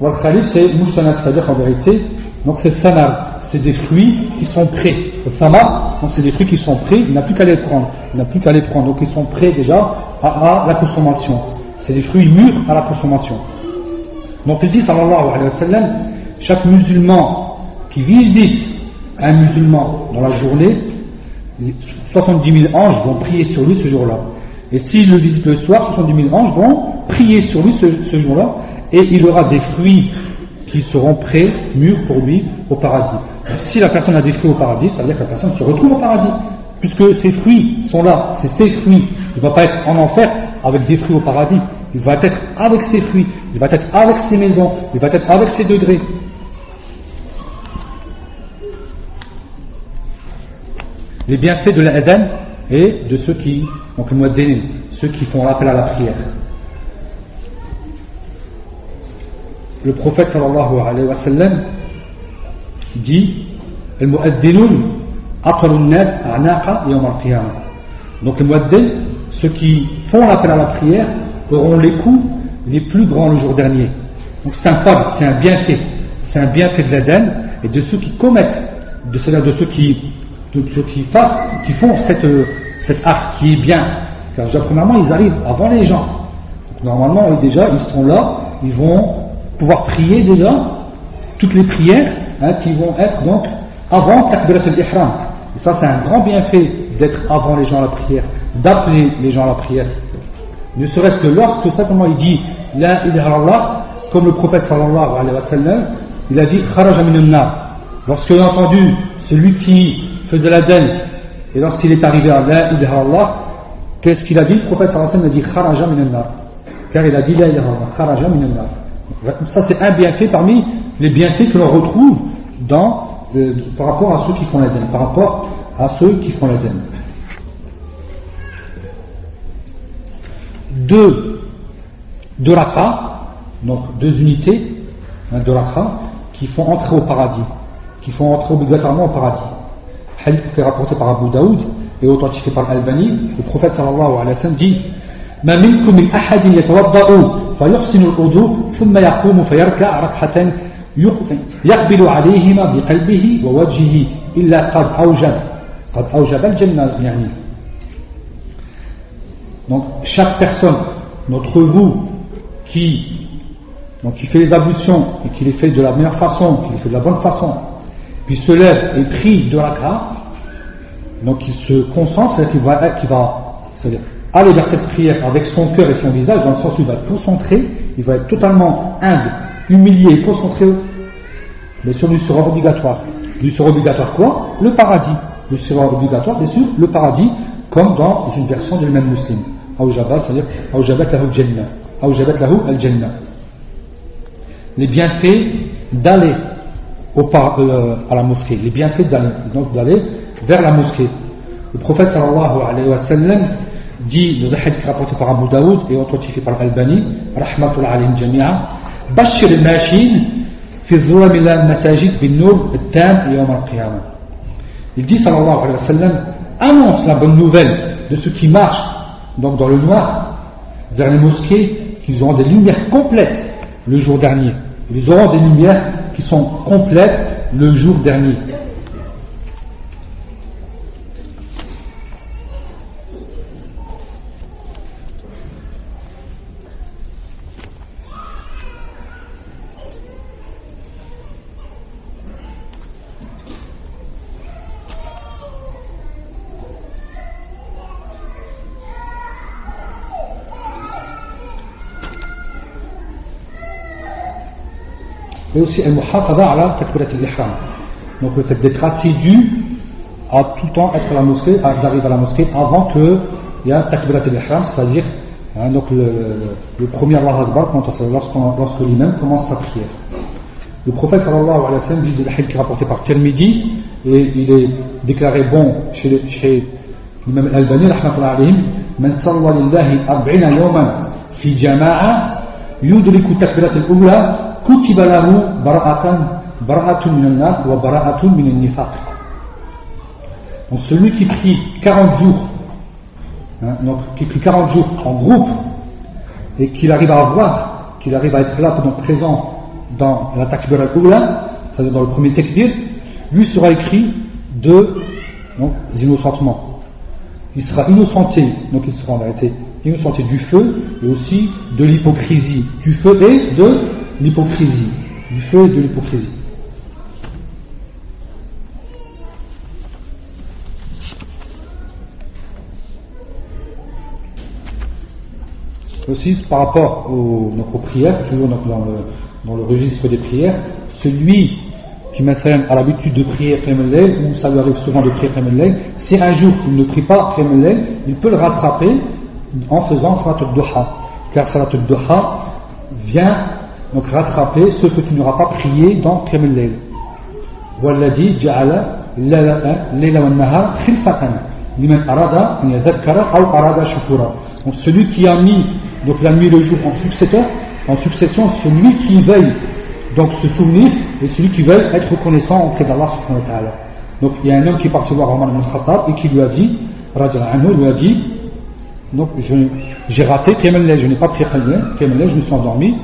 Wal c'est Moustanat, c'est-à-dire en vérité, donc c'est Sanar, c'est des fruits qui sont prêts. Le Samar, donc c'est des fruits qui sont prêts, il n'a plus qu'à les prendre. Il n'a plus qu'à les prendre, donc ils sont prêts déjà à, la consommation. C'est des fruits mûrs à la consommation. Donc il dit, sallallahu alayhi wa sallam, chaque musulman qui visite un musulman dans la journée, 70 000 anges vont prier sur lui ce jour-là. Et s'il le visite le soir, 70 000 anges vont prier sur lui ce jour-là et il aura des fruits qui seront prêts, mûrs pour lui au paradis. Si la personne a des fruits au paradis, ça veut dire que la personne se retrouve au paradis. Puisque ses fruits sont là, c'est ses fruits. Il ne va pas être en enfer avec des fruits au paradis il va être avec ses fruits, il va être avec ses maisons, il va être avec ses degrés. Les bienfaits de l'Aden et de ceux qui, donc le muaddin, ceux qui font appel à la prière. Le prophète sallallahu alayhi wa sallam dit Donc le muaddin, ceux qui font appel à la prière, auront les coups les plus grands le jour dernier. Donc c'est un c'est un bienfait. C'est un bienfait de l'Aden. et de ceux qui commettent, de, ceux de ceux qui, de ceux qui, font cette, cet art qui est bien. Car déjà, premièrement, ils arrivent avant les gens. normalement, déjà, ils sont là, ils vont pouvoir prier déjà toutes les prières hein, qui vont être donc avant Takbirat al-Ihram. Et ça, c'est un grand bienfait d'être avant les gens à la prière, d'appeler les gens à la prière. Ne serait-ce que lorsque simplement il dit La ilaha Allah, comme le prophète sallallahu alayhi wa sallam, il a dit Kharaja. Lorsqu'il a entendu celui qui faisait la denne, et lorsqu'il est arrivé à La ilaha Allah, qu'est-ce qu'il a dit? Le prophète sallallahu alayhi wa sallam a dit Kharaja nar. Car il a dit La ilaha Allah, Kharaja. Ça, c'est un bienfait parmi les bienfaits que l'on retrouve euh, par rapport à ceux qui font la denne, par rapport à ceux qui font la deux, deux donc deux unités hein, de qui font entrer au paradis, qui font entrer obligatoirement au paradis. Hadith fait rapporté par Abu Daoud et authentifié par Al-Bani, le prophète sallallahu alayhi wa sallam dit ما منكم من أحد يتوضأ فيحسن الوضوء ثم يقوم فيركع ركعة يقبل عليهما بقلبه ووجهه إلا قد أوجب قد أوجب الجنة يعني Donc chaque personne d'entre vous qui, donc, qui fait les ablutions et qui les fait de la meilleure façon, qui les fait de la bonne façon, puis se lève et prie de la grâce, donc il se concentre, c'est-à-dire qu'il va, qu'il va aller vers cette prière avec son cœur et son visage, dans le sens où il va être concentré, il va être totalement humble, humilié concentré, mais sûr lui sera obligatoire. Lui sera obligatoire quoi? Le paradis. Lui sera obligatoire, bien sûr, le paradis, comme dans une version du même musulman. c'est-à-dire Les bienfaits d'aller euh, à la mosquée, les bienfaits d'aller, d'aller vers la mosquée. Le prophète sallallahu alayhi wa sallam dit dans un hadith rapporté par Abu Daoud et authentifié par Al-Albani, rahmatullah alayhim jami'a, bashir al-mashin al-masajid bin nur al-tam yawm al-qiyamah. Il dit sallallahu alayhi wa sallam, annonce la bonne nouvelle de ceux qui marchent donc dans le noir, vers les mosquées, qu'ils auront des lumières complètes le jour dernier. Ils auront des lumières qui sont complètes le jour dernier. et aussi al-muhaqada al-ihram. Donc le fait d'être assidu à tout le temps être à la mosquée, d'arriver à la mosquée avant qu'il y a takbirat al-ihram, c'est-à-dire hein, donc le, le premier Allah Akbar lorsque, lorsque l'imam commence sa prière. Le prophète sallallahu alayhi wa sallam dit hadith qui rapporté par Tirmidhi et il est déclaré bon chez, chez l'imam al-Albani rahmatullahi man salla lillahi arba'ina yawman fi jama'a yudriku takbirat al-ula لله أربعين يوما في جماعة يدرك تكبيرة الأولى donc celui qui prie 40 jours, hein, donc qui prie 40 jours en groupe, et qu'il arrive à avoir, qu'il arrive à être là, donc présent dans la takbir al-ula, c'est-à-dire dans le premier takbir, lui sera écrit de donc, innocentement. Il sera innocenté, donc il sera en vérité innocenté du feu et aussi de l'hypocrisie, du feu et de l'hypocrisie, du feu de l'hypocrisie. Aussi, par rapport aux, prières, toujours dans le, dans le, registre des prières, celui qui a l'habitude de prier Qiyamul ou ça lui arrive souvent de prier Qiyamul si un jour il ne prie pas Qiyamul il peut le rattraper en faisant Salat al-Duha. Car Salat al-Duha vient donc rattraper ce que tu n'auras pas prié dans Qiyam al-Layl. والذي جعل الليل والنهار خلفة لمن أراد أن يذكر أو أراد شكورا. Donc celui qui a mis donc la nuit et le jour en succession, en succession, celui qui veuille donc se souvenir et celui qui veut être reconnaissant auprès d'Allah subhanahu wa ta'ala. Donc il y a un homme qui est parti voir Omar ibn Khattab et qui lui a dit, anhu, lui a dit, donc j'ai raté Qiyam je n'ai pas prié Qiyam je me suis endormi.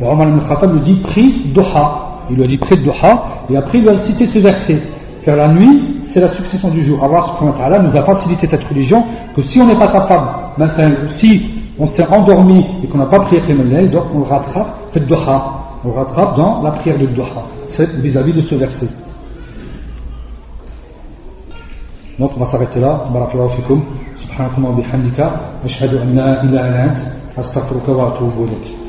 et Omar ibn Khattab lui dit prie Doha. il lui a dit près de Duha, et après il lui a cité ce verset. Car la nuit, c'est la succession du jour. Allah subhanahu wa ta'ala nous a facilité cette religion que si on n'est pas capable, maintenant, si on s'est endormi et qu'on n'a pas prié Qiyam donc on rattrape, fait Duha. On le rattrape dans la prière de Duha. C'est vis-à-vis de ce verset. Donc on va s'arrêter là. Barakallahu fikum. La ilaha illa ant. Astaghfiruka wa atubu ilayk.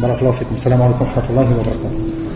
Barakallahu fikum. Salam alaikum wa rahmatullahi wa barakatuh.